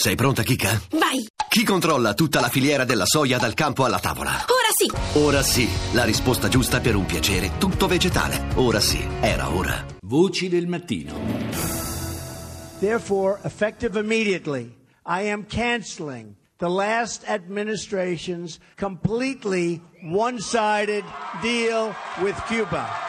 Sei pronta, Kika? Vai! Chi controlla tutta la filiera della soia dal campo alla tavola? Ora sì! Ora sì, la risposta giusta per un piacere tutto vegetale. Ora sì, era ora. Voci del mattino. Therefore, effective immediately, I am canceling the last administration's completely one sided deal with Cuba.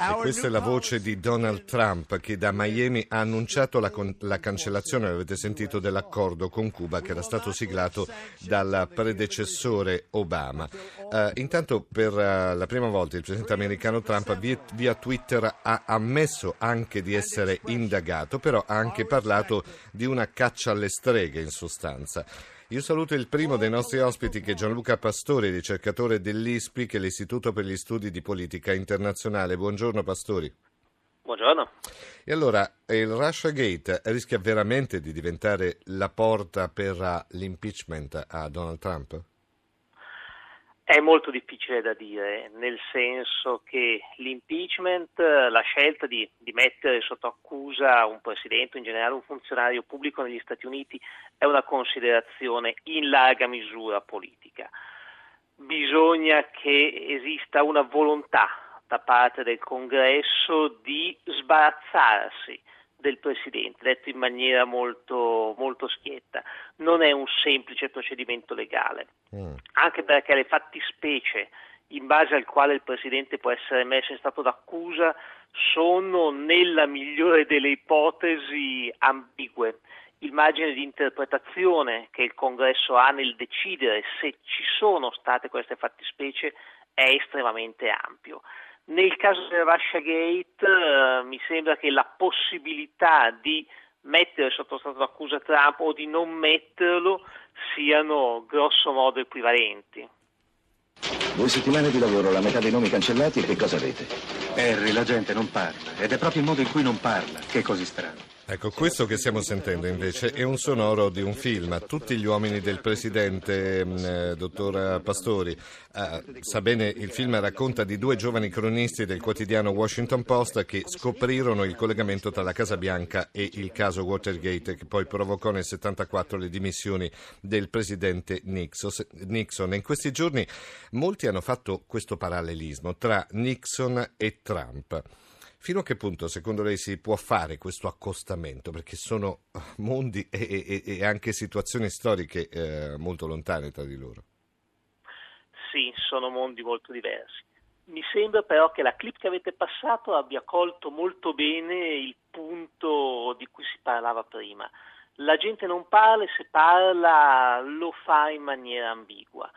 E questa è la voce di Donald Trump che da Miami ha annunciato la, con- la cancellazione, avete sentito, dell'accordo con Cuba che era stato siglato dal predecessore Obama. Uh, intanto per uh, la prima volta il presidente americano Trump via, via Twitter ha ammesso anche di essere indagato, però ha anche parlato di una caccia alle streghe in sostanza. Io saluto il primo dei nostri ospiti che è Gianluca Pastori, ricercatore dell'ISPI, che è l'Istituto per gli Studi di Politica Internazionale. Buongiorno Pastori. Buongiorno. E allora, il Russia Gate rischia veramente di diventare la porta per l'impeachment a Donald Trump? È molto difficile da dire, nel senso che l'impeachment, la scelta di, di, mettere sotto accusa un presidente, in generale un funzionario pubblico negli Stati Uniti, è una considerazione in larga misura politica. Bisogna che esista una volontà da parte del Congresso di sbarazzarsi del Presidente, detto in maniera molto, molto schietta. Non è un semplice procedimento legale, mm. anche perché le fattispecie in base al quale il Presidente può essere messo in stato d'accusa sono nella migliore delle ipotesi ambigue. Il margine di interpretazione che il Congresso ha nel decidere se ci sono state queste fattispecie è estremamente ampio. Nel caso del Russia Gate eh, mi sembra che la possibilità di mettere sotto stato d'accusa Trump o di non metterlo siano grosso modo equivalenti. Due settimane di lavoro, la metà dei nomi cancellati e che cosa avete? Harry, la gente non parla ed è proprio il modo in cui non parla che è così strano. Ecco, questo che stiamo sentendo invece è un sonoro di un film, Tutti gli uomini del presidente, mm, eh, dottor Pastori. Eh, sa bene, il film racconta di due giovani cronisti del quotidiano Washington Post che scoprirono il collegamento tra la Casa Bianca e il caso Watergate che poi provocò nel 74 le dimissioni del presidente Nixon. In questi giorni molti hanno fatto questo parallelismo tra Nixon e Trump. Fino a che punto secondo lei si può fare questo accostamento? Perché sono eh, mondi e, e, e anche situazioni storiche eh, molto lontane tra di loro. Sì, sono mondi molto diversi. Mi sembra però che la clip che avete passato abbia colto molto bene il punto di cui si parlava prima. La gente non parla e se parla lo fa in maniera ambigua.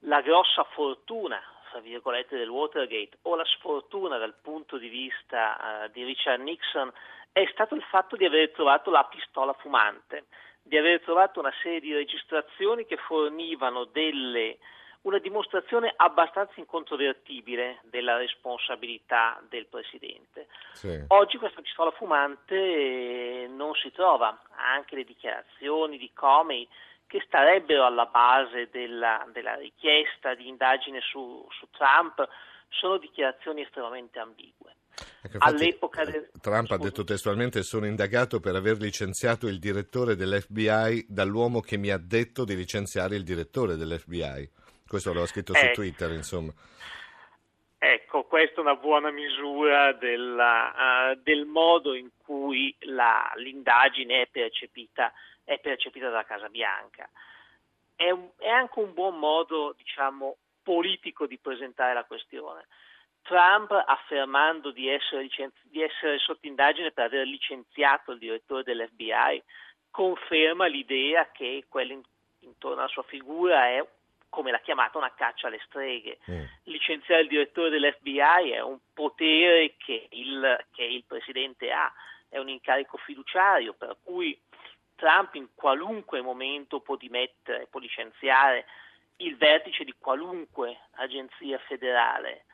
La grossa fortuna tra virgolette, del Watergate o la sfortuna dal punto di vista uh, di Richard Nixon è stato il fatto di aver trovato la pistola fumante, di aver trovato una serie di registrazioni che fornivano delle, una dimostrazione abbastanza incontrovertibile della responsabilità del Presidente. Sì. Oggi questa pistola fumante non si trova, anche le dichiarazioni di Comey che starebbero alla base della, della richiesta di indagine su, su, Trump sono dichiarazioni estremamente ambigue. Ecco, All'epoca del... Trump Scusi. ha detto testualmente sono indagato per aver licenziato il direttore dell'FBI dall'uomo che mi ha detto di licenziare il direttore dell'FBI. Questo l'ho scritto eh, su Twitter, insomma. Ecco, questa è una buona misura della, uh, del modo in cui la, l'indagine è percepita è percepita dalla Casa Bianca. È, un, è anche un buon modo, diciamo, politico di presentare la questione. Trump, affermando di essere, licenzi- di essere sotto indagine per aver licenziato il direttore dell'FBI, conferma l'idea che quella intorno alla sua figura è, come l'ha chiamata, una caccia alle streghe. Mm. Licenziare il direttore dell'FBI è un potere che il, che il Presidente ha, è un incarico fiduciario, per cui Trump in qualunque momento può dimettere, può licenziare il vertice di qualunque agenzia federale.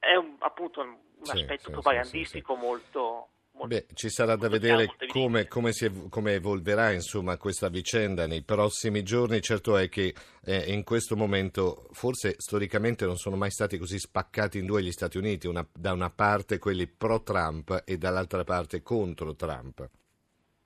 È un, appunto un sì, aspetto sì, propagandistico sì, molto, Beh, ci sarà da vedere come, come, si, come, evolverà insomma, questa vicenda nei prossimi giorni. Certo è che eh, in questo momento forse storicamente non sono mai stati così spaccati in due gli Stati Uniti, una, da una parte quelli pro-Trump e dall'altra parte contro Trump.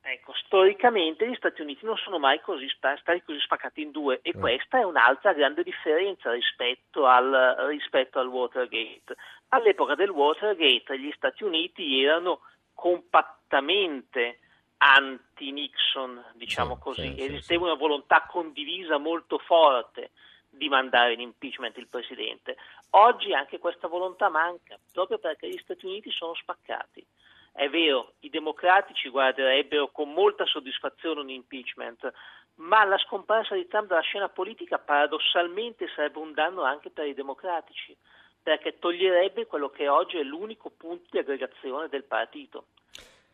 Ecco, storicamente gli Stati Uniti non sono mai così, stati così spaccati in due e mm. questa è un'altra grande differenza rispetto al, rispetto al Watergate. All'epoca del Watergate gli Stati Uniti erano compattamente anti-Nixon, diciamo sì, così, sì, esisteva sì. una volontà condivisa molto forte di mandare in impeachment il Presidente. Oggi anche questa volontà manca, proprio perché gli Stati Uniti sono spaccati. È vero, i democratici guarderebbero con molta soddisfazione un impeachment, ma la scomparsa di Trump dalla scena politica paradossalmente sarebbe un danno anche per i democratici, perché toglierebbe quello che oggi è l'unico punto di aggregazione del partito.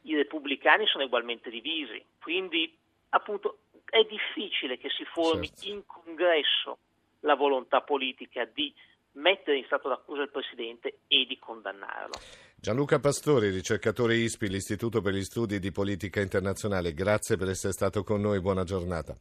I repubblicani sono ugualmente divisi, quindi appunto è difficile che si formi certo. in congresso la volontà politica di mettere in stato d'accusa il Presidente e di condannarlo. Gianluca Pastori, ricercatore ISPI, l'Istituto per gli Studi di Politica Internazionale, grazie per essere stato con noi, buona giornata.